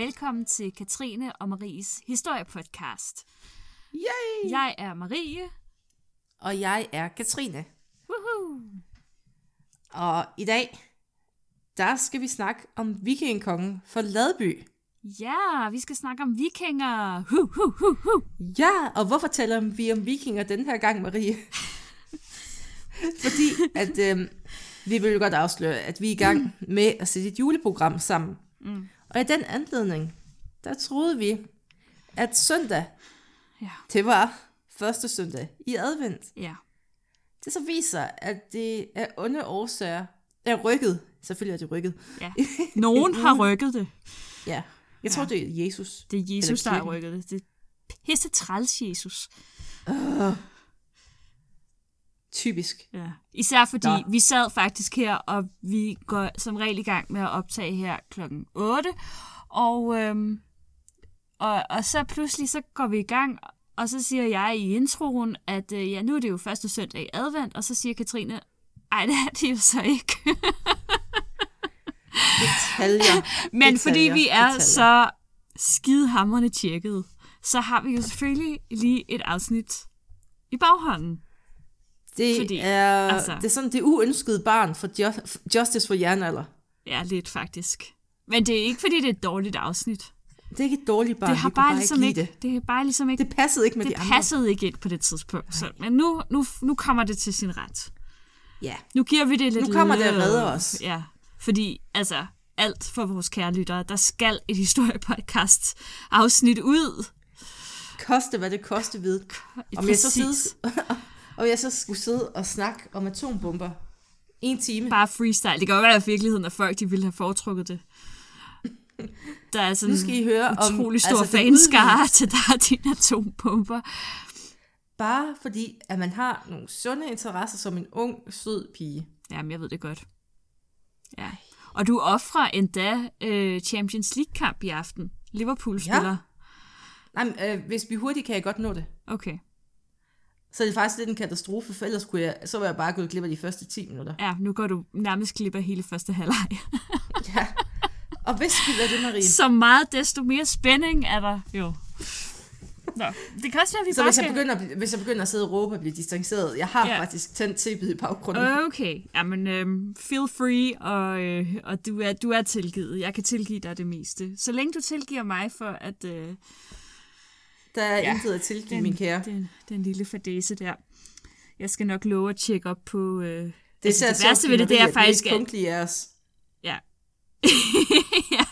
velkommen til Katrine og Maries historiepodcast. Yay! Jeg er Marie. Og jeg er Katrine. Woohoo! Og i dag, der skal vi snakke om vikingkongen for Ladby. Ja, vi skal snakke om vikinger. Hu, hu, hu, hu. Ja, og hvorfor taler vi om vikinger den her gang, Marie? Fordi at øh, vi vil jo godt afsløre, at vi er i gang med at sætte et juleprogram sammen. Mm. Og i den anledning, der troede vi, at søndag, Ja. det var første søndag i advent. Ja. Det så viser, at det er onde årsager er rykket. Selvfølgelig er det rykket. ja. Nogen har rykket det. Ja. Jeg tror, Ja. det er Jesus. Det er Jesus, der har rykket det. Det er pisse træls Jesus. Uh, typisk. Ja. Især fordi Nå. vi sad faktisk her, og vi går som regel i gang med at optage her klokken 8. Og, øhm, og, og så pludselig så går vi i gang, og så siger jeg i introen, at øh, ja, nu er det jo første søndag i advent, og så siger Katrine, ej, det er det jo så ikke. Detaljer. Men Detaljer, fordi vi er detaljer. så skidehamrende tjekket, så har vi jo selvfølgelig lige et afsnit i baghånden. Det, fordi, er, altså- det er sådan det uønskede barn for ju- Justice for jernalder. Ja, lidt faktisk. Men det er ikke, fordi det er et dårligt afsnit. Det er ikke et dårligt barn. det har bare ikke ligesom ikke, Det. det er bare ligesom ikke, det passede ikke med det de andre. passede ikke ind på det tidspunkt. Så, men nu, nu, nu kommer det til sin ret. Ja. Nu giver vi det lidt Nu kommer det at redde os. Ja, fordi altså, alt for vores kære lyttere, der skal et historiepodcast afsnit ud. Koste, hvad det koste ved. Om jeg, så Præcis. og jeg så skulle sidde og snakke om atombomber en time. Bare freestyle. Det kan jo være i virkeligheden, at folk de ville have foretrukket det. Der er sådan Nu skal I høre en om utrolig stor altså, fanskare til der er dine atombomber. Bare fordi, at man har nogle sunde interesser som en ung, sød pige. Jamen, jeg ved det godt. Ja. Og du offrer endda øh, Champions League-kamp i aften. Liverpool spiller. Nej, men, øh, hvis vi hurtigt kan jeg godt nå det. Okay. Så er det faktisk lidt en katastrofe, for ellers kunne jeg, så var jeg bare gået glip af de første 10 minutter. Ja, nu går du nærmest glip af hele første halvleg. Ja. Og hvis vi er det, Marie, Så meget desto mere spænding er der jo. Nå, det kan også være, at vi så bare hvis jeg, begynder, at hvis jeg begynder at sidde og råbe og blive distanceret, jeg har Ja. faktisk tændt TV'et i baggrunden. Okay, jamen øhm, feel free, og, øh, og du, er, du er tilgivet. Jeg kan tilgive dig det meste. Så længe du tilgiver mig for, at øh, Der er Ja. ja. intet at tilgive, min kære. den, den lille fadese der. Jeg skal nok love at tjekke op på... Øh, Det, altså, er det værste ved det, det er faktisk... at... At, punktlige af os. ja. ja.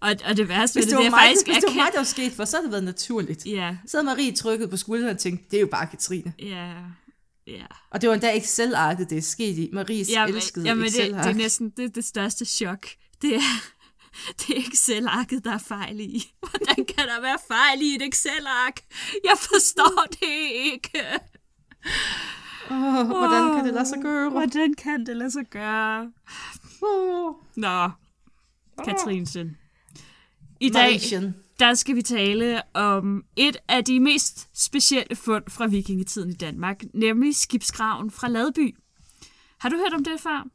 Og, og det værste ved det, det, det er mig, faktisk... hvis det var mig, der var sket for, så havde det været naturligt. Ja, Så havde Marie trykket på skulderen og tænkt, det er jo bare Katrine. ja, ja. Og det var endda Excel-arket, det er sket i. Maries Jamen, elskede jamen det, Excel-ark. det er næsten det, er det største chok. Det er, det er Excel-arket, der er fejl i. Hvordan kan der være fejl i et Excel-ark? Jeg forstår det ikke. Åh, hvordan kan det lade sig gøre? Hvordan kan det lade sig gøre? Åh. Nå, Katrinsen. I dag, der skal vi tale om et af de mest specielle fund fra vikingetiden i Danmark, nemlig skibsgraven fra Ladby. Har du hørt om det før?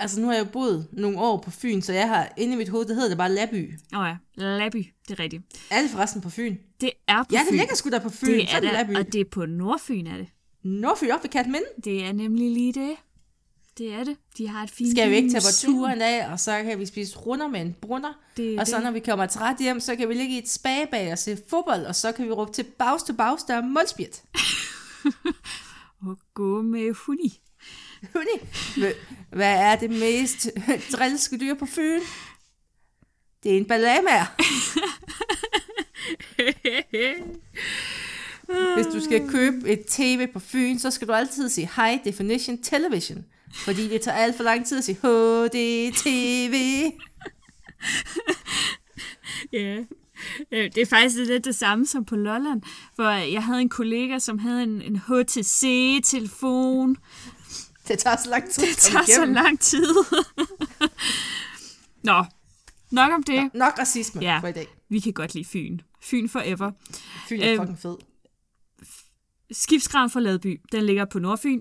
Altså, nu har jeg boet nogle år på Fyn, så jeg har inde i mit hoved, det hedder det bare Laby. Åh oh ja, Ladby, det er rigtigt. Er det forresten på Fyn? Det er på Ja, det Fyn. ligger sgu da på Fyn. Det så er det Laby. og det er på Nordfyn, er det. Nordfyn op ved Katminde. Det er nemlig lige det. Det er det. De har et fint Skal vi ikke tage museum. vores tur en dag, og så kan vi spise runder med en brunner. Det er Og så det. når vi kommer træt hjem, så kan vi ligge i et spabag og se fodbold, og så kan vi råbe til bags til bags, der er målspjert. Og gå med huni. Hva- hvad er det mest drilske dyr på Fyn? Det er en balamager. Hvis du skal købe et tv på Fyn, så skal du altid sige High Definition Television. Fordi det tager alt for lang tid at sige HD-TV. Ja. Øh, Det er faktisk lidt det samme som på Lolland, hvor jeg havde en kollega, som havde en, en HTC-telefon. Det tager så lang tid Det tager så lang tid. Nå, nok om det. Nok racisme Ja. for i dag. Vi kan godt lide Fyn. Fyn forever. Fyn er Øhm, fucking fed. Skibsgraven fra Ladby, den ligger på Nordfyn.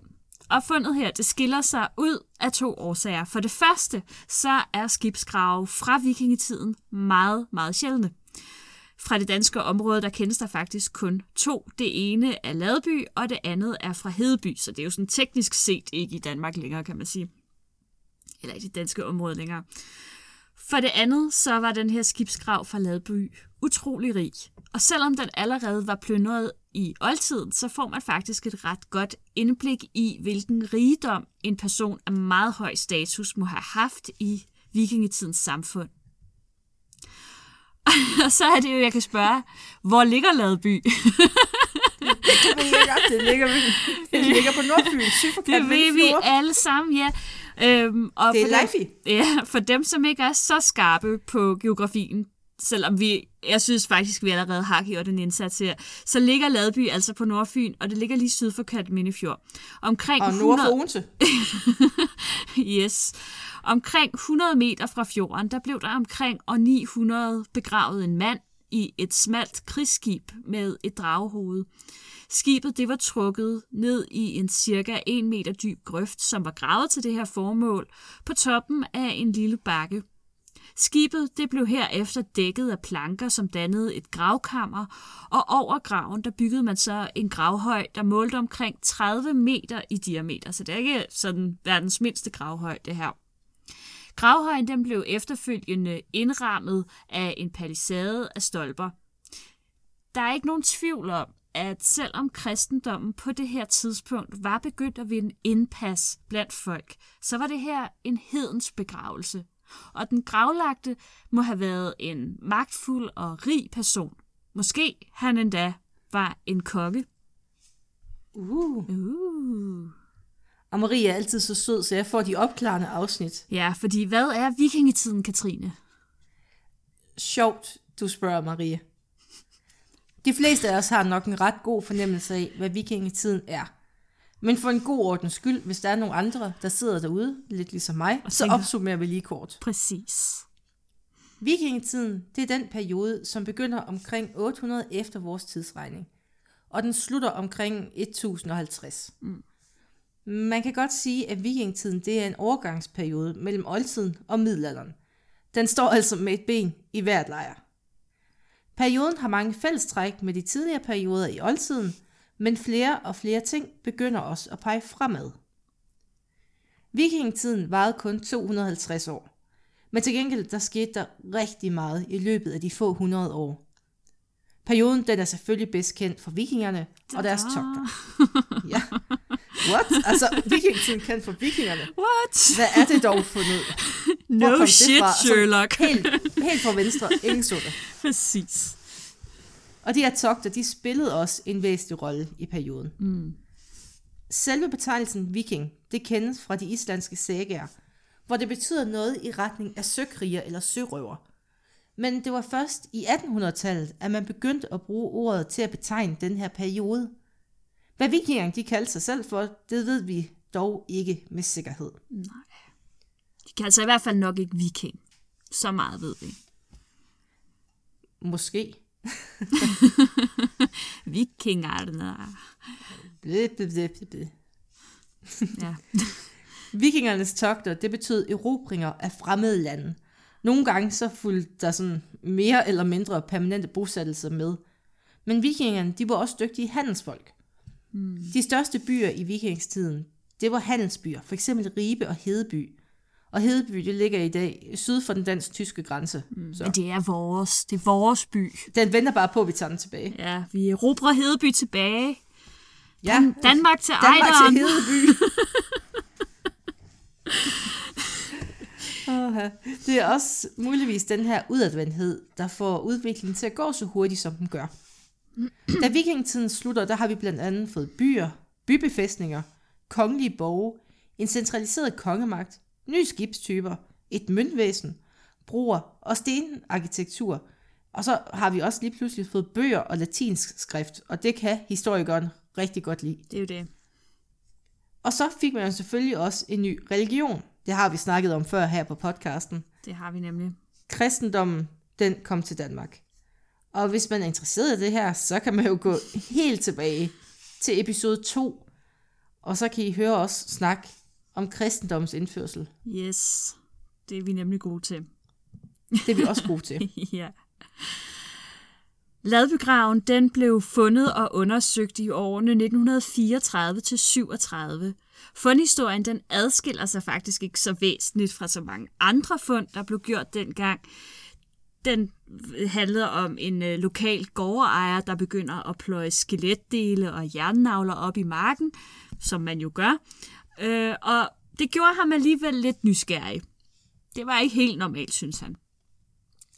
og fundet her, det skiller sig ud af to årsager. For det første, så er skibsgrave fra vikingetiden meget, meget sjældne. Fra det danske område, der kendes der faktisk kun to. Det ene er Ladby, og det andet er fra Hedeby, så det er jo sådan teknisk set ikke i Danmark længere, kan man sige. Eller i det danske område længere. For det andet, så var den her skibsgrav fra Ladby utrolig rig. Og selvom den allerede var plyndret i oldtiden, så får man faktisk et ret godt indblik i, hvilken rigdom en person af meget høj status må have haft i vikingetidens samfund. Og så er det jo, jeg kan spørge, hvor ligger Ladby? Det ved jeg godt, det ligger, det ligger på Nordfyn, syd for Det ved vi alle sammen, ja. Øhm, og Det er for dem, ja, for dem, som ikke er så skarpe på geografien, selvom vi, jeg synes faktisk, vi allerede har gjort en indsats her, så ligger Ladby altså på Nordfyn, og det ligger lige syd for Katminefjord. Omkring Og nord 100, for Odense. yes. Omkring 100 meter fra fjorden, der blev der omkring år 900 begravet en mand i et smalt krigsskib med et dragehoved. Skibet det var trukket ned i en cirka 1 meter dyb grøft, som var gravet til det her formål, på toppen af en lille bakke. Skibet det blev herefter dækket af planker, som dannede et gravkammer, og over graven der byggede man så en gravhøj, der målte omkring 30 meter i diameter, så det er ikke sådan verdens mindste gravhøj, det her. Gravhøjen den blev efterfølgende indrammet af en palisade af stolper. Der er ikke nogen tvivl om, at selvom kristendommen på det her tidspunkt var begyndt at vinde indpas blandt folk, så var det her en hedens begravelse. Og den gravlagte må have været en magtfuld og rig person. Måske han endda var en konge. Uh. Uh. Og Marie er altid så sød, så jeg får de opklarende afsnit. Ja, fordi hvad er vikingetiden, Katrine? Sjovt, du spørger, Marie. De fleste af os har nok en ret god fornemmelse af, hvad vikingetiden er. Men for en god ordens skyld, hvis der er nogle andre, der sidder derude, lidt ligesom mig, så opsummerer vi lige kort. Præcis. Vikingetiden, det er den periode, som begynder omkring 800 efter vores tidsregning, og den slutter omkring 1050. Mm. Man kan godt sige, at vikingetiden det er en overgangsperiode mellem oldtiden og middelalderen. Den står altså med et ben i hvert lejr. Perioden har mange fællestræk med de tidligere perioder i oldtiden, men flere og flere ting begynder også at pege fremad. Vikingetiden varede kun 250 år. Men til gengæld, der skete der rigtig meget i løbet af de få hundrede år. Perioden den er selvfølgelig bedst kendt for vikingerne og deres togter. Ja. What? Altså, vikingetiden kendt for vikingerne. What? Hvad er det dog for noget? No shit? Sådan Sherlock. Helt, helt fra venstre, ingen så det. Præcis. Og de her togter, de spillede også en væsentlig rolle i perioden. Mm. Selve betegnelsen viking, det kendes fra de islandske sagaer, hvor det betyder noget i retning af søkriger eller sørøver. Men det var først i 1800-tallet, at man begyndte at bruge ordet til at betegne den her periode. Hvad vikingerne de kaldte sig selv for, det ved vi dog ikke med sikkerhed. De kan altså i hvert fald nok ikke viking. Så meget ved vi. Måske. Vikingerne. Blæ, blæ, blæ, blæ. Ja. Vikingernes togter, det betød erobringer af fremmede lande. Nogle gange så fulgte der sådan mere eller mindre permanente bosættelser med. Men vikingerne, de var også dygtige handelsfolk. Mm. De største byer i vikingstiden, det var handelsbyer, for eksempel Ribe og Hedeby. Og Hedeby, det ligger i dag syd for den dansk-tyske grænse. Mm. Så Men det er vores. Det er vores by. den venter bare på, at vi tager den tilbage. Ja, vi erobrer Hedeby tilbage. Ja, Dan- Danmark til Danmark Ejderen. til Hedeby. Det er også muligvis den her udadvendthed, der får udviklingen til at gå så hurtigt, som den gør. Da vikingetiden slutter, der har vi blandt andet fået byer, bybefæstninger, kongelige borge, en centraliseret kongemagt, nye skibstyper, et møntvæsen, broer og stenarkitektur. Og så har vi også lige pludselig fået bøger og latinsk skrift, og det kan historikeren rigtig godt lide. Det er jo det. Og så fik man jo selvfølgelig også en ny religion. Det har vi snakket om før her på podcasten. Det har vi nemlig. Kristendommen, den kom til Danmark. Og hvis man er interesseret i det her, så kan man jo gå helt tilbage til episode 2 Og så kan I høre os snak om kristendoms indførsel. Yes, det er vi nemlig gode til. Det er vi også gode til. ja. Ladbygraven den blev fundet og undersøgt i årene 1934 til 37. Fundhistorien den adskiller sig faktisk ikke så væsentligt fra så mange andre fund, der blev gjort dengang. Den handlede om en øh, lokal gårdejer, der begynder at pløje skeletdele og jernnavler op i marken, som man jo gør. Øh, og det gjorde ham alligevel lidt nysgerrig. Det var ikke helt normalt, synes han.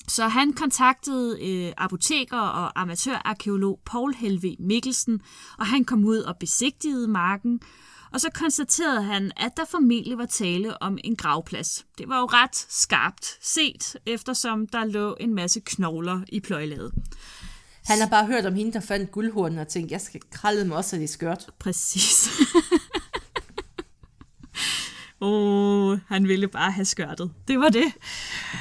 Så han kontaktede øh, apoteker og amatørarkeolog Paul Helve Mikkelsen, og han kom ud og besigtigede marken, og så konstaterede han, at der formentlig var tale om en gravplads. Det var jo ret skarpt set, eftersom der lå en masse knogler i pløjlaget. Han har bare hørt om hende, der fandt guldhornen og tænkte, jeg skal kralde mig også af det skørt. Præcis. Åh, oh, han ville bare have skørtet. Det var det.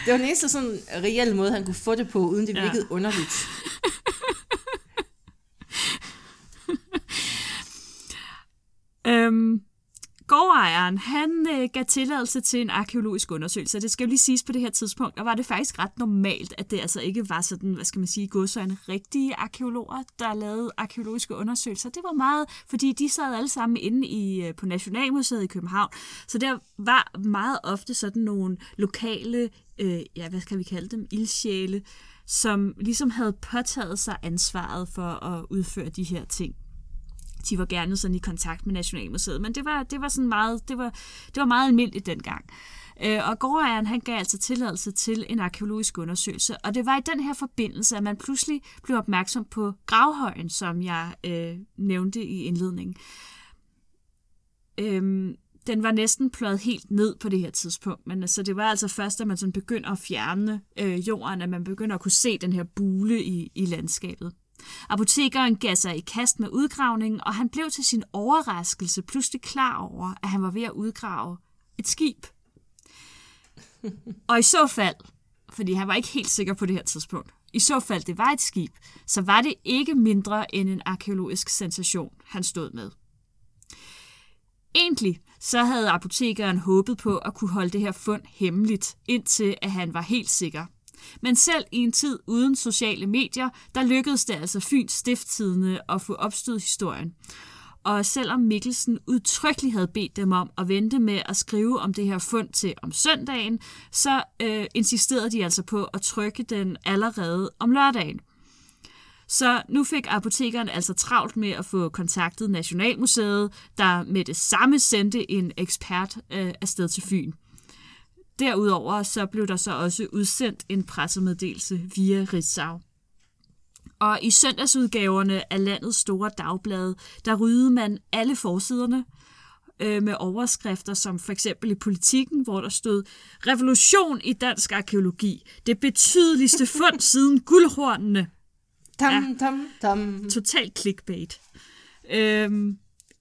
Det var den eneste sådan reelle måde, han kunne få det på, uden det virkede ja. underligt. øhm, gårdejeren, han øh, gav tilladelse til en arkeologisk undersøgelse. Det skal jo lige siges på det her tidspunkt, og var det faktisk ret normalt, at det altså ikke var sådan, hvad skal man sige, godsøjne rigtige arkeologer, der lavede arkeologiske undersøgelser. Det var meget, fordi de sad alle sammen inde i, øh, på Nationalmuseet i København, så der var meget ofte sådan nogle lokale, øh, ja, hvad skal vi kalde dem, ildsjæle, som ligesom havde påtaget sig ansvaret for at udføre de her ting de var gerne sådan i kontakt med Nationalmuseet, men det var, det var, sådan meget, det var, det var meget almindeligt dengang. Øh, og gårdejeren han gav altså tilladelse til en arkeologisk undersøgelse, og det var i den her forbindelse, at man pludselig blev opmærksom på gravhøjen, som jeg øh, nævnte i indledningen. Øhm, den var næsten pløjet helt ned på det her tidspunkt, men altså, det var altså først, da man sådan begynder at fjerne øh, jorden, at man begynder at kunne se den her bule i, i landskabet. Apotekeren gav sig i kast med udgravningen, og han blev til sin overraskelse pludselig klar over, at han var ved at udgrave et skib. Og i så fald, fordi han var ikke helt sikker på det her tidspunkt, i så fald det var et skib, så var det ikke mindre end en arkeologisk sensation, han stod med. Egentlig så havde apotekeren håbet på at kunne holde det her fund hemmeligt, indtil at han var helt sikker – men selv i en tid uden sociale medier, der lykkedes det altså Fyns Stifttidende at få opstød historien. Og selvom Mikkelsen udtrykkeligt havde bedt dem om at vente med at skrive om det her fund til om søndagen, så øh, insisterede de altså på at trykke den allerede om lørdagen. Så nu fik apotekeren altså travlt med at få kontaktet Nationalmuseet, der med det samme sendte en ekspert øh, afsted til Fyn. Derudover så blev der så også udsendt en pressemeddelelse via Ritzau. Og i søndagsudgaverne af landets store dagblade, der ryddede man alle forsiderne øh, med overskrifter som for eksempel i Politiken, hvor der stod Revolution i dansk arkeologi. Det betydeligste fund siden guldhornene. Tam, ja, tam, tam. Total clickbait. Øhm,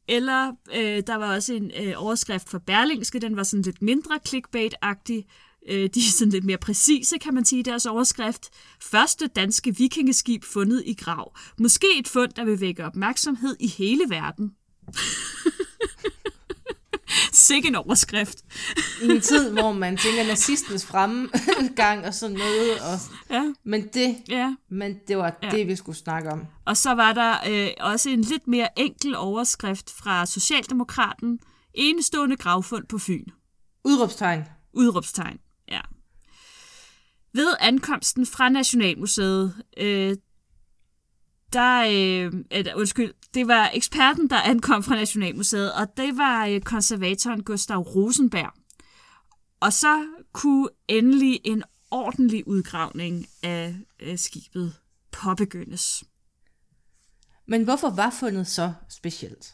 eller øh, der var også en øh, overskrift for Berlingske, den var sådan lidt mindre clickbait-agtig. Øh, de er sådan lidt mere præcise, kan man sige, deres overskrift. Første danske vikingeskib fundet i grav. Måske et fund, der vil vække opmærksomhed i hele verden. Sikke en overskrift. I en tid, hvor man tænker nazistens fremgang og sådan noget. Og, ja. Men, det, ja. men det var ja. det, vi skulle snakke om. Og så var der øh, også en lidt mere enkel overskrift fra Socialdemokraten. Enestående gravfund på Fyn. Udråbstegn. Udråbstegn, ja. Ved ankomsten fra Nationalmuseet, øh, der, øh, et, undskyld, det var eksperten, der ankom fra Nationalmuseet, og det var øh, konservatoren Gustav Rosenberg. Og så kunne endelig en ordentlig udgravning af øh, skibet påbegyndes. Men hvorfor var fundet så specielt?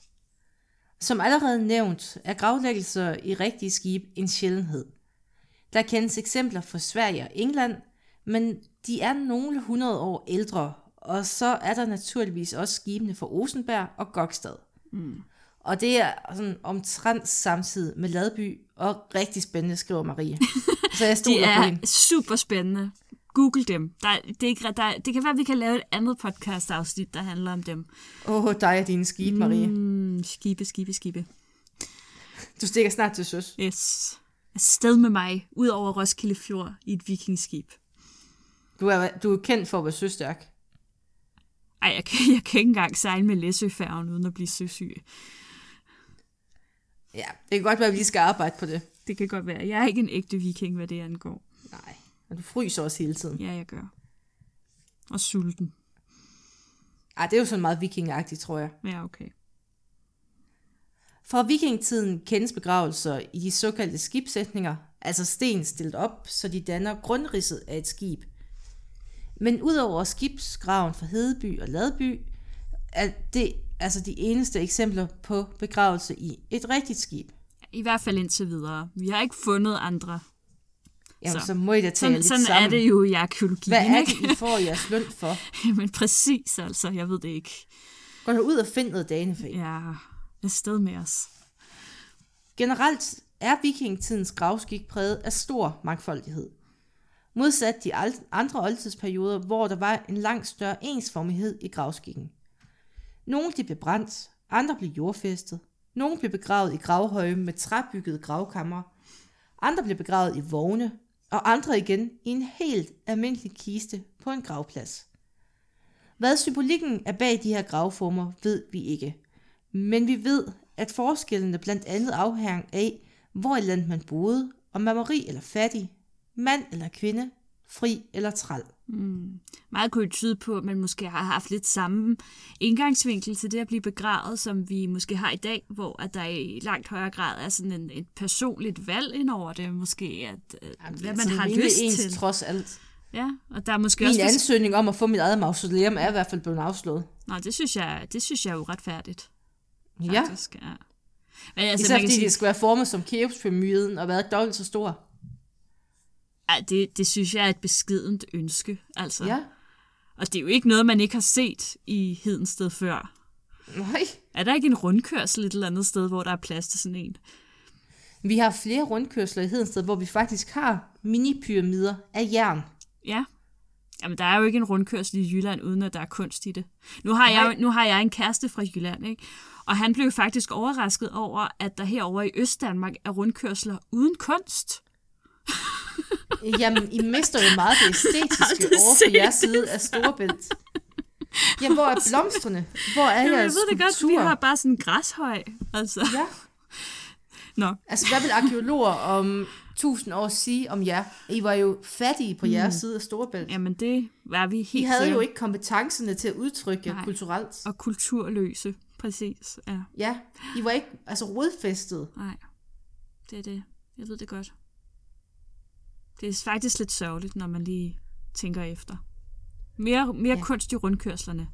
Som allerede nævnt, er gravlæggelser i rigtige skib en sjældenhed. Der kendes eksempler fra Sverige og England, men de er nogle hundrede år ældre og så er der naturligvis også skibene fra Osenberg og Gokstad. Mm. Og det er sådan omtrent samtidig med Ladby, og rigtig spændende, skriver Marie. Så jeg De er på hende. super spændende. Google dem. Der, det, er ikke, der, det kan være, at vi kan lave et andet podcast-afsnit, der handler om dem. Åh, oh, dig og dine skib, Marie. Mm, skibe, skibe, skibe. Du stikker snart til søs. Yes. Afsted med mig, ud over Roskilde Fjord i et vikingskib. Du er, du er kendt for at være søstærk. Ej, jeg kan, jeg kan ikke engang sejle med Læsøfærgen uden at blive søsyg. Ja, det kan godt være, at vi lige skal arbejde på det. Det kan godt være. Jeg er ikke en ægte viking, hvad det angår. Nej, og du fryser også hele tiden. Ja, jeg gør. Og sulten. Ej, det er jo sådan meget vikingagtigt, tror jeg. Ja, okay. Fra vikingtiden kendes begravelser i de såkaldte skibsætninger, altså sten stillet op, så de danner grundridset af et skib. Men udover skibsgraven fra Hedeby og Ladby, er det altså de eneste eksempler på begravelse i et rigtigt skib. I hvert fald indtil videre. Vi har ikke fundet andre. Jamen, Så. så, må I da tage Sådan, lidt sådan sammen. er det jo i arkeologien, Hvad er det, I får jeres løn for? Jamen præcis, altså. Jeg ved det ikke. Gå da ud og find noget danefag. Ja, afsted med os. Generelt er vikingtidens gravskik præget af stor mangfoldighed. Modsat de andre oldtidsperioder, hvor der var en langt større ensformighed i gravskikken. Nogle de blev brændt, andre blev jordfæstet, nogle blev begravet i gravhøje med træbyggede gravkammer, andre blev begravet i vogne, og andre igen i en helt almindelig kiste på en gravplads. Hvad symbolikken er bag de her gravformer, ved vi ikke. Men vi ved, at forskellene blandt andet afhænger af, hvor i landet man boede, om man var rig eller fattig, mand eller kvinde, fri eller træl. Meget kunne tyde på, at man måske har haft lidt samme indgangsvinkel til det at blive begravet, som vi måske har i dag, hvor at der i langt højere grad er sådan en, et personligt valg ind over det, måske, at, øh, hvad man har lyst ens, til. trods alt. Ja, og der er måske Min også... ansøgning om at få mit eget mausoleum er i hvert fald blevet afslået. Nå, det synes jeg, det synes jeg er uretfærdigt, Ja, faktisk. Ja. Men altså, især man kan fordi sige, det skal være formet som Keopspyramiden og været dobbelt så stor. Ja, det, det synes jeg er et beskedent ønske. Altså. Ja, Og det er jo ikke noget, man ikke har set i Hedensted før. nej. Er der ikke en rundkørsel et eller andet sted, hvor der er plads til sådan en? Vi har flere rundkørsler i Hedensted, hvor vi faktisk har minipyramider af jern. Ja. Jamen, der er jo ikke en rundkørsel i Jylland, uden at der er kunst i det. Nu har, jeg, Nej. nu har jeg en kæreste fra Jylland, ikke? Og han blev faktisk overrasket over, at der herover i Østdanmark er rundkørsler uden kunst. Jamen, I mister jo meget det æstetiske aldrig over på jeres side af Storebælt. Jamen, hvor er blomsterne? Hvor er Jamen, jeg jeres ved det godt, vi har bare sådan en græshøj. Altså. Ja. Nå, Altså, hvad vil arkeologer om tusind år sige om jer? I var jo fattige på jeres side af Storebælt. jamen det var vi I helt havde jo ikke kompetencerne til at udtrykke jer Nej. kulturelt. Og kulturløse, præcis. Ja, Ja, I var ikke altså rodfæstet. nej. Det er det. Jeg ved det godt. Det er faktisk lidt sørgeligt, når man lige tænker efter. Mere, mere Ja. kunst i rundkørslerne.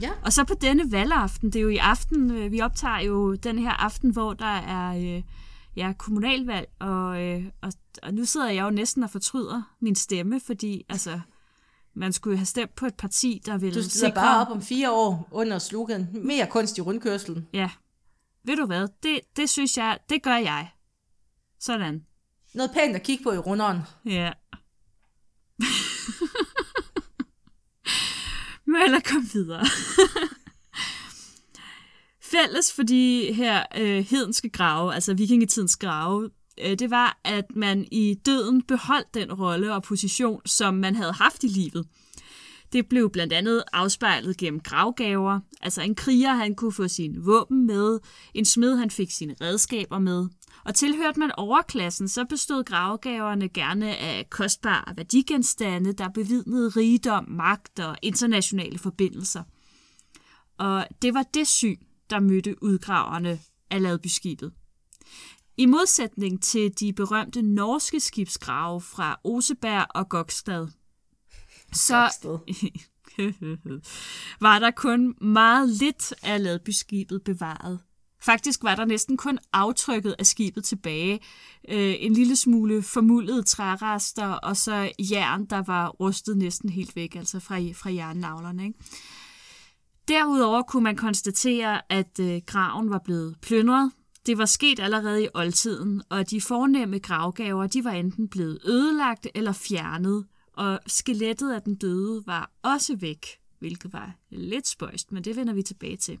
Ja. Og så på denne valgaften, det er jo i aften, øh, vi optager jo den her aften, hvor der er øh, ja, kommunalvalg, og, øh, og, og nu sidder jeg jo næsten og fortryder min stemme, fordi altså, man skulle jo have stemt på et parti, der ville Du stiller bare op om fire år under slogan, mere kunst i rundkørselen. Ja, ved du hvad, det, det synes jeg, det gør jeg. Sådan. Noget pænt at kigge på i runderen. Ja. Vi må hellere komme videre. Fælles for de her øh, hedenske grave, altså vikingetidens grave, øh, det var, at man i døden beholdt den rolle og position, som man havde haft i livet. Det blev blandt andet afspejlet gennem gravgaver. Altså en kriger, han kunne få sin våben med, en smed, han fik sine redskaber med. Og tilhørte man overklassen, så bestod gravgaverne gerne af kostbare værdigenstande, der bevidnede rigdom, magt og internationale forbindelser. Og det var det syn, der mødte udgraverne af Ladbyskibet. I modsætning til de berømte norske skibsgrave fra Oseberg og Gokstad, så var der kun meget lidt af Ladbyskibet bevaret. Faktisk var der næsten kun aftrykket af skibet tilbage. Øh, en lille smule formuldede trærester, og så jern, der var rustet næsten helt væk, altså fra, fra jernnavlerne. Ikke? Derudover kunne man konstatere, at øh, graven var blevet plyndret. Det var sket allerede i oldtiden, og de fornemme gravgaver de var enten blevet ødelagt eller fjernet, og skelettet af den døde var også væk, hvilket var lidt spøjst, men det vender vi tilbage til.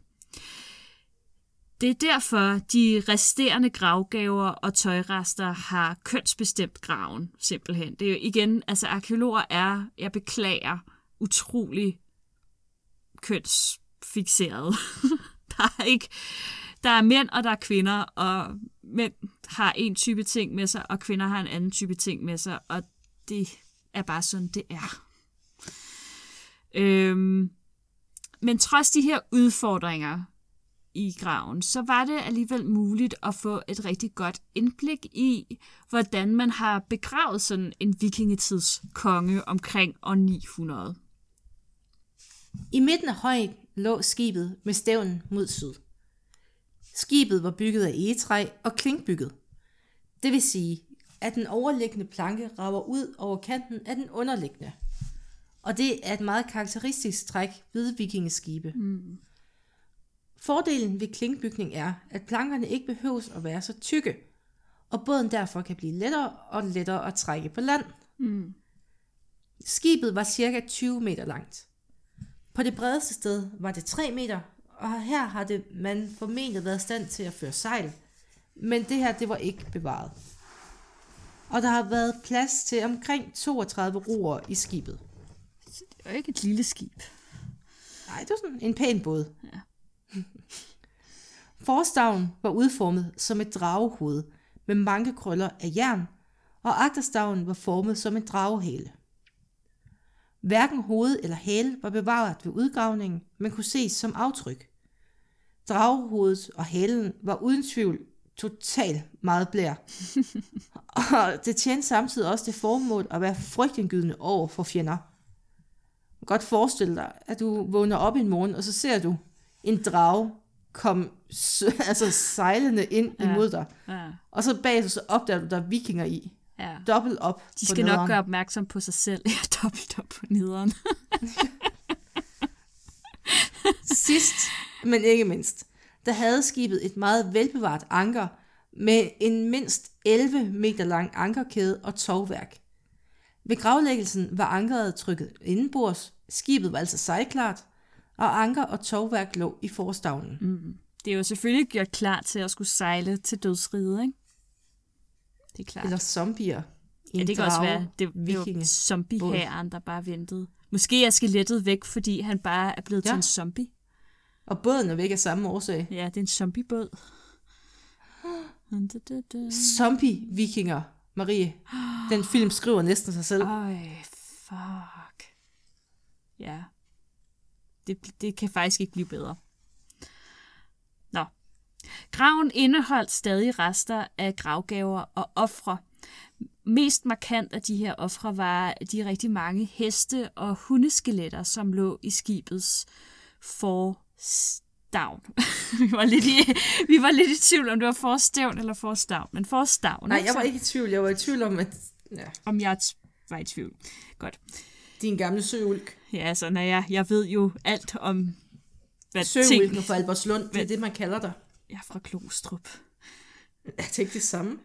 Det er derfor, de resterende gravgaver og tøjrester har kønsbestemt graven, simpelthen. Det er jo igen, altså arkeologer er, jeg beklager, utrolig kønsfixeret. der er ikke, der er mænd, og der er kvinder, og mænd har en type ting med sig, og kvinder har en anden type ting med sig, og det er bare sådan, det er. Øhm, men trods de her udfordringer i graven, så var det alligevel muligt at få et rigtig godt indblik i, hvordan man har begravet sådan en vikingetids konge omkring år 900. I midten af højen lå skibet med stævnen mod syd. Skibet var bygget af egetræ og klinkbygget. Det vil sige, at den overliggende planke rager ud over kanten af den underliggende. Og det er et meget karakteristisk træk ved vikingeskibe. Mm. Fordelen ved klinkbygning er, at plankerne ikke behøves at være så tykke, og båden derfor kan blive lettere og lettere at trække på land. Mm. Skibet var cirka 20 meter langt. På det bredeste sted var det 3 meter, og her har det man formentlig været i stand til at føre sejl, men det her det var ikke bevaret. Og der har været plads til omkring 32 roer i skibet. Det er jo ikke et lille skib. Nej, det var sådan en pæn båd. Ja. Forstaven var udformet som et dragehoved med mange krøller af jern, og agterstaven var formet som en dragehale. Hverken hoved eller hale var bevaret ved udgravningen, men kunne ses som aftryk. Dragehovedet og halen var uden tvivl totalt meget blær. og det tjente samtidig også det formål at være frygtindgydende over for fjender. Godt forestille dig, at du vågner op en morgen, og så ser du en drage kom altså sejlende ind ja. imod dig. Ja. Og så bag så opdager du, der er vikinger i. Ja. Dobbelt op De skal nok gøre opmærksom på sig selv. Ja, dobbelt op på nederen. Sidst, men ikke mindst, der havde skibet et meget velbevaret anker med en mindst 11 meter lang ankerkæde og tovværk. Ved gravlæggelsen var ankeret trykket indenbords, skibet var altså sejlklart, og anker og tovværk lå i forstavnen. Mm. Det er jo selvfølgelig gjort klar til at skulle sejle til dødsriget, ikke? Det er klart. Eller zombier. Ja, det kan også være, det var zombiehæren, der bare ventede. Måske er skelettet væk, fordi han bare er blevet ja. til en zombie. Og båden er væk af samme årsag. Ja, det er en zombiebåd. Zombie-vikinger, Marie. Den film skriver næsten sig selv. Ej, fuck. Ja. Det, det kan faktisk ikke blive bedre. Nå. Graven indeholdt stadig rester af gravgaver og ofre. Mest markant af de her ofre var de rigtig mange heste- og hundeskeletter, som lå i skibets forstavn. vi, var lidt i, vi var lidt i tvivl, om det var forstavn eller forstavn, men forstavn. Nej, jeg var ikke i tvivl. Jeg var i tvivl om, at... Ja. Om jeg var i tvivl. Godt. Din gamle søulk. Ja, altså, når jeg, jeg ved jo alt om, hvad Søulken ting... fra Albertslund, det er det, man kalder dig. Jeg er fra Klostrup. Det ikke det samme?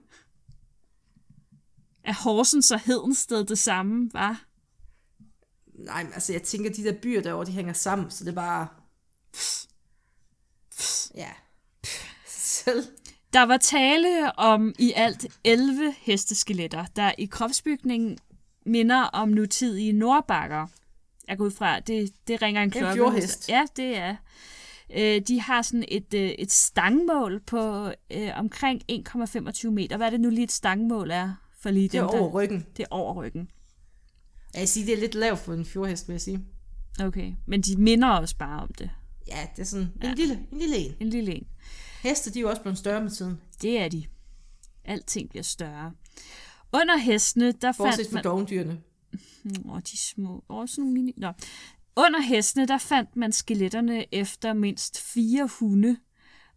Er Horsens og Hedensted det samme, var? Nej, men altså, jeg tænker, de der byer derovre, de hænger sammen, så det er bare... Ja. Selv. Der var tale om i alt 11 hesteskeletter, der i kropsbygningen minder om nutidige nordbakker. Jeg går ud fra, det, det ringer en klokke. Det er en fjordhest. Ja, det er. Øh, de har sådan et, øh, et stangmål på øh, omkring 1,25 meter. Hvad er det nu lige et stangmål er? For lige det er dem, over der, ryggen. Det er over ryggen. Jeg siger, det er lidt lavt for en fjordhest, vil jeg sige. Okay, men de minder også bare om det. Ja, det er sådan ja. en, lille, en lille en. En lille en. Heste, de er jo også blevet større med tiden. Det er de. Alting bliver større. Under hestene, der Bortset fandt man... dovendyrene. Åh, oh, de små. Åh, oh, sådan nogle mini... Nå. Under hestene, der fandt man skeletterne efter mindst fire hunde,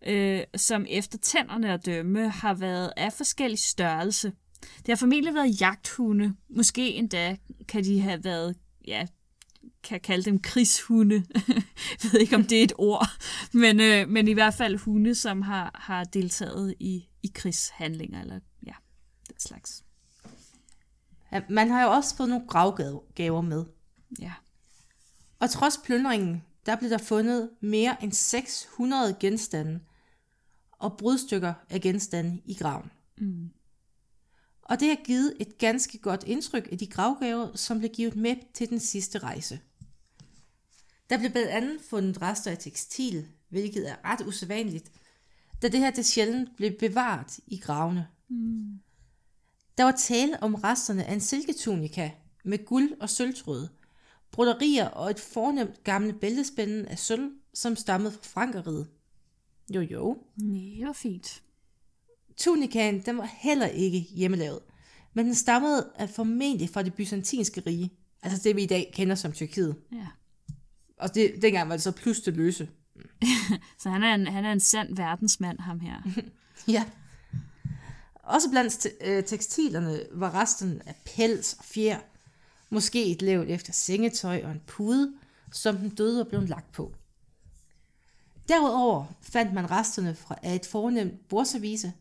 øh, som efter tænderne at dømme har været af forskellig størrelse. Det har formentlig været jagthunde. Måske endda kan de have været, ja, kan kalde dem krigshunde. Jeg ved ikke, om det er et ord. Men, øh, men i hvert fald hunde, som har, har deltaget i, i krigshandlinger, eller ja, den slags. Man har jo også fået nogle gravgaver med. Ja. Og trods plyndringen, der blev der fundet mere end 600 genstande. og brudstykker af genstande i graven. Mm. Og det har givet et ganske godt indtryk af de gravgaver, som blev givet med til den sidste rejse. Der blev blandt andet fundet rester af tekstil, hvilket er ret usædvanligt, da det her det sjældent blev bevaret i gravene. Mm. Der var tale om resterne af en silketunika med guld og sølvtråd, broderier og et fornemt gammelt bæltespænde af sølv, som stammede fra Frankeriget. Jo jo. Nej, hvor fint. Tunikaen den var heller ikke hjemmelavet, men den stammede formentlig fra det byzantinske rige, altså det vi i dag kender som Tyrkiet. Ja. Og det, dengang var det så plus det løse. så han er, en, han er en sand verdensmand, ham her. ja. Også blandt øh, tekstilerne var resten af pels og fjer, måske et lavt efter sengetøj og en pude, som den døde var blevet lagt på. Derudover fandt man resterne fra et fornemt bordservice.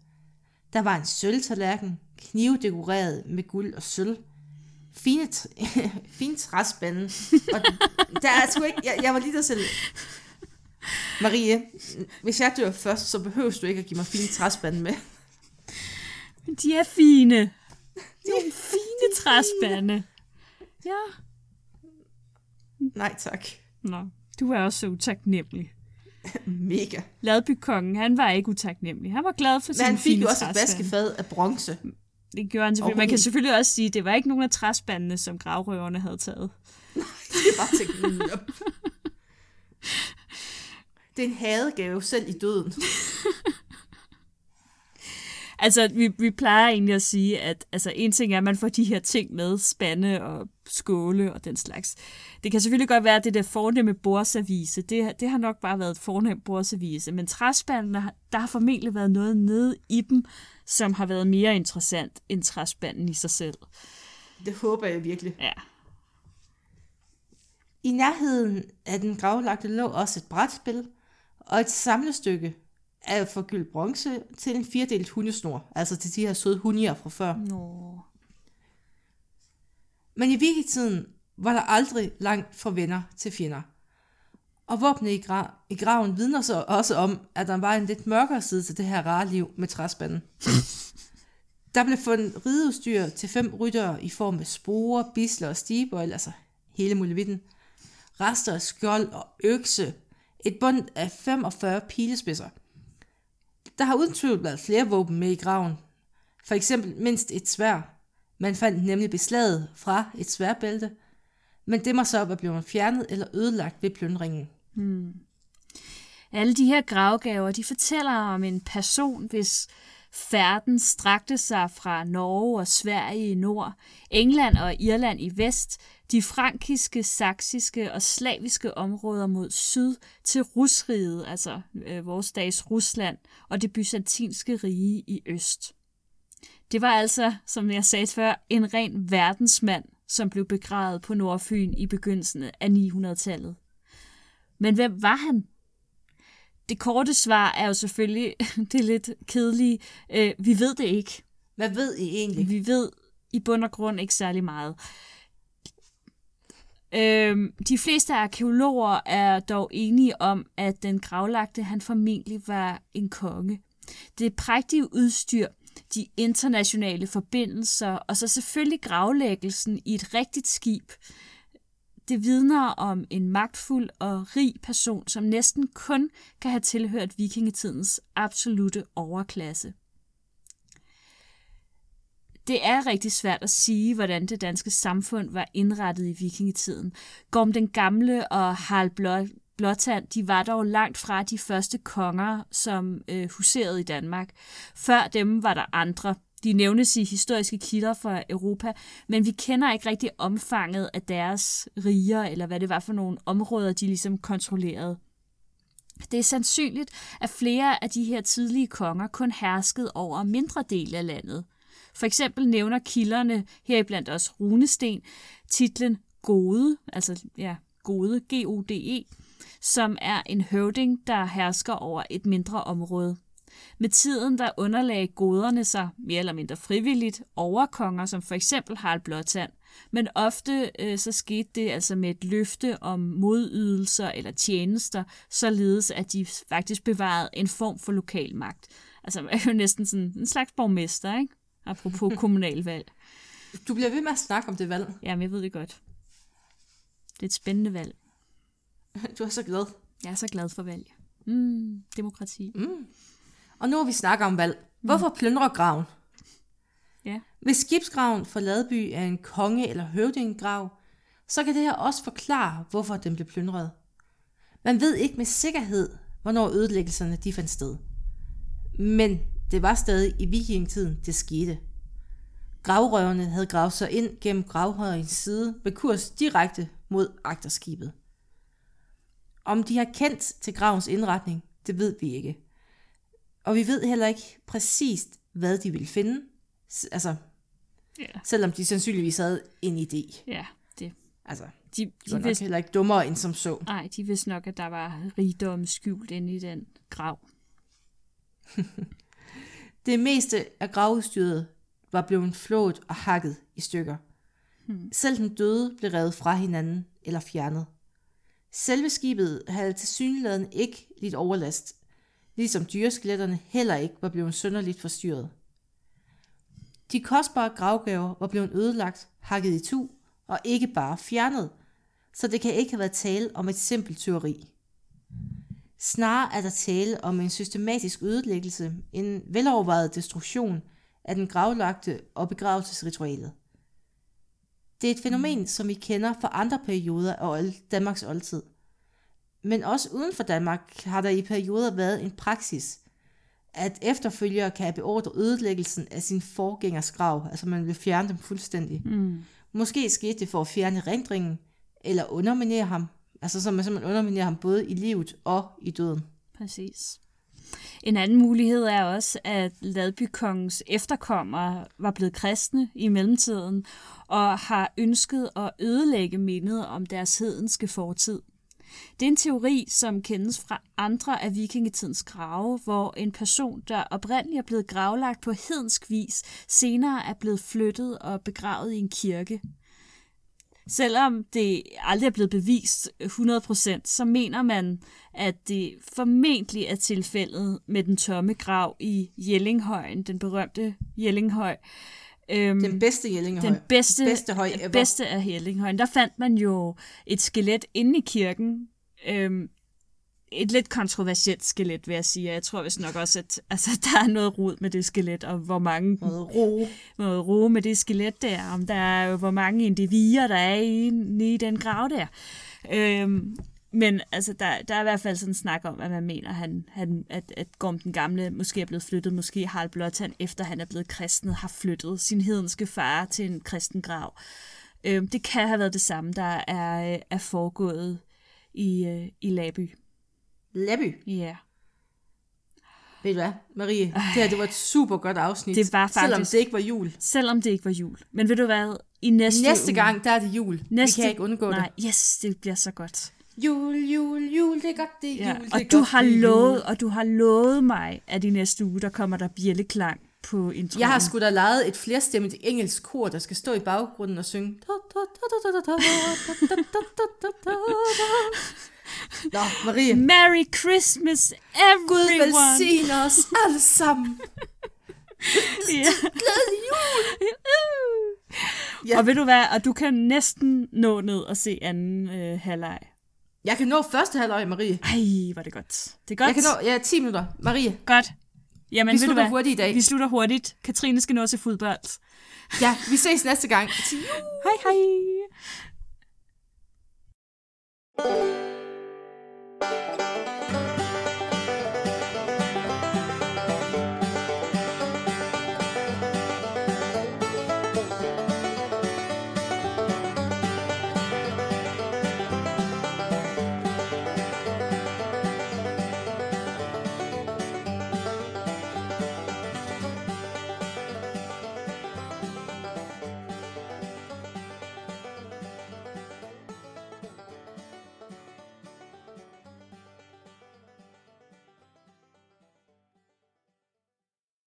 Der var en sølvtallerken, knivdekoreret med guld og sølv, fine, fine træspande. Og der er sgu ikke, jeg, jeg var lige der selv. Marie, hvis jeg dør først, så behøver du ikke at give mig fine træspande med. De er fine. De er fine træspande. Ja. Nej tak. Nå, du er også så utaknemmelig. Mega. Ladbykongen, han var ikke utaknemmelig. Han var glad for sin Men han fik jo også et vaskefad af bronze. Det gjorde han selvfølgelig. Man kan selvfølgelig også sige, at det var ikke nogen af træspandene, som gravrøverne havde taget. Nej, det var teknologi. det er en hadegave selv i døden. altså, vi, vi plejer egentlig at sige, at altså, en ting er, at man får de her ting med, spande og skåle og den slags. Det kan selvfølgelig godt være, at det der fornemme bordservice, det, det har nok bare været et fornemt bordservice, men træspandene, der har formentlig været noget nede i dem, som har været mere interessant end træspanden i sig selv. Det håber jeg virkelig. Ja. I nærheden af den gravlagte lå også et brætspil og et samlestykke af forgyldt bronze til en firedelt hundesnor, altså til de her søde hundier fra før. Nå. Men i vikingetiden var der aldrig langt fra venner til fjender. Og våbnet i, gra- i graven vidner så også om, at der var en lidt mørkere side til det her rare liv med træspanden. der blev fundet rideudstyr til fem ryttere i form af spore, bisler og stiber, altså hele muligheden. Rester af skjold og økse. Et bund af 45 pilespidser. Der har uden tvivl været flere våben med i graven. For eksempel mindst et svær. Man fandt nemlig beslaget fra et sværbælte, men det må så være blevet fjernet eller ødelagt ved plyndringen. Hmm. Alle de her gravgaver, de fortæller om en person, hvis færden strakte sig fra Norge og Sverige i nord, England og Irland i vest, de frankiske, saksiske og slaviske områder mod syd til Rusriget, altså øh, vores dags Rusland, og det byzantinske rige i øst. Det var altså, som jeg sagde før, en ren verdensmand, som blev begravet på Nordfyn i begyndelsen af 900-tallet. Men hvem var han? Det korte svar er jo selvfølgelig det lidt kedelige. Øh, vi ved det ikke. Hvad ved I egentlig? Vi ved i bund og grund ikke særlig meget. Øhm, de fleste arkeologer er dog enige om, at den gravlagte han formentlig var en konge. Det prægtige udstyr, de internationale forbindelser og så selvfølgelig gravlæggelsen i et rigtigt skib, det vidner om en magtfuld og rig person, som næsten kun kan have tilhørt vikingetidens absolute overklasse. Det er rigtig svært at sige, hvordan det danske samfund var indrettet i vikingetiden. Gorm den gamle og Harald Blå, Blåtand, de var dog langt fra de første konger, som øh, huserede i Danmark. Før dem var der andre. De nævnes i historiske kilder fra Europa, men vi kender ikke rigtig omfanget af deres riger, eller hvad det var for nogle områder, de ligesom kontrollerede. Det er sandsynligt, at flere af de her tidlige konger kun herskede over mindre del af landet. For eksempel nævner kilderne, heriblandt også runesten, titlen Gode, altså ja, Gode, G-O-D-E, som er en høvding, der hersker over et mindre område. Med tiden der underlagde goderne sig mere eller mindre frivilligt overkonger, som for eksempel Harald Blåtand, Men ofte øh, så skete det altså med et løfte om modydelser eller tjenester, således at de faktisk bevarede en form for lokal magt. Altså er jo næsten sådan en slags borgmester, ikke? Apropos kommunalvalg. Du bliver ved med at snakke om det valg. Jamen, jeg ved det godt. Det er et spændende valg. Du er så glad. Jeg er så glad for valg. Mm, demokrati. Mm. Og nu har vi snakket om valg. Hvorfor plyndrer graven? Ja. Hvis skibsgraven for Ladby er en konge- eller høvdingegrav, så kan det her også forklare, hvorfor den blev plyndret. Man ved ikke med sikkerhed, hvornår ødelæggelserne de fandt sted. Men det var stadig i vikingetiden, det skete. Gravrøverne havde gravet sig ind gennem gravhøjens side med kurs direkte mod agterskibet. Om de har kendt til gravens indretning, det ved vi ikke. Og vi ved heller ikke præcist, hvad de vil finde. Altså, Ja. selvom de sandsynligvis havde en idé. Ja, det. Altså, De, de de, var nok vidste, heller ikke dummere end som så. nej, de vidste nok, at der var rigdom skjult inde i den grav. Det meste af gravudstyret var blevet flået og hakket i stykker. Hmm. Selv den døde blev revet fra hinanden eller fjernet. Selve skibet havde til synligheden ikke lidt overlast, ligesom dyreskeletterne heller ikke var blevet sønderligt forstyrret. De kostbare gravgaver var blevet ødelagt, hakket i tu og ikke bare fjernet, så det kan ikke have været tale om et simpelt tyveri. Snarere er der tale om en systematisk ødelæggelse, en velovervejet destruktion af den gravlagte og begravelsesritualet. Det er et fænomen, som vi kender fra andre perioder af Danmarks oldtid. Men også uden for Danmark har der i perioder været en praksis, at efterfølgere kan beordre ødelæggelsen af sin forgængers grav, altså man vil fjerne dem fuldstændig. Mm. Måske skete det for at fjerne rendringen, eller underminere ham, altså så man simpelthen underminerer ham både i livet og i døden. Præcis. En anden mulighed er også, at Ladbykongens efterkommere var blevet kristne i mellemtiden og har ønsket at ødelægge mindet om deres hedenske fortid. Det er en teori, som kendes fra andre af vikingetidens grave, hvor en person, der oprindeligt er blevet gravlagt på hedensk vis, senere er blevet flyttet og begravet i en kirke. Selvom det aldrig er blevet bevist 100%, så mener man, at det formentlig er tilfældet med den tomme grav i Jellinghøjen, den berømte Jellinghøj. Øhm, Den bedste Jellingehøj. den bedste, bedste høj ever. bedste af Jellinghøjen. Der fandt man jo et skelet inde i kirken. Øhm, et lidt kontroversielt skelet, vil jeg sige. Jeg tror vist nok også, at altså, der er noget rod med det skelet, og hvor mange Noget ro. noget ro med det skelet der, om der er jo, hvor mange individer, der er inde i den grav der. Øhm, men altså, der, der er i hvert fald sådan en snak om, at man mener, han, han, at, at Gorm den Gamle måske er blevet flyttet, måske Harald Blåtand, efter han er blevet kristnet, har flyttet sin hedenske far til en kristen grav. Øhm, det kan have været det samme, der er, øh, er foregået i, øh, i Laby. Labby. Ja. Ved du hvad, Marie? Det her, det var et super godt afsnit. Det var Selvom faktisk- det ikke var jul. Selvom det ikke var jul. Men ved du hvad? I næste, Næste uge, gang, der er det jul. Næste, Vi kan ikke undgå nej, det. yes, det bliver så godt. Jul, jul, jul, det er godt, det er Ja, jul, det og er du godt, har lovet, og du har lovet mig, at i næste uge, der kommer der bjælleklang på introen. Jeg har sgu da lejet et flerstemmigt engelsk kor, der skal stå i baggrunden og synge. Nå, Marie. Merry Christmas, everyone! Gud velsigne os alle sammen. Ja. Glædelig jul. ja. Og ved du hvad, og du kan næsten nå ned og se anden øh, halvleg. Jeg kan nå første halvøj, Marie. Ej, var det godt. Det er godt. Jeg kan nå, ja, 10 minutter. Marie, Godt. Jamen, vi ved du slutter hvad? hurtigt i dag. Vi slutter hurtigt. Katrine skal nå til fodbold. Ja, vi ses næste gang. Hej hej. Thank you.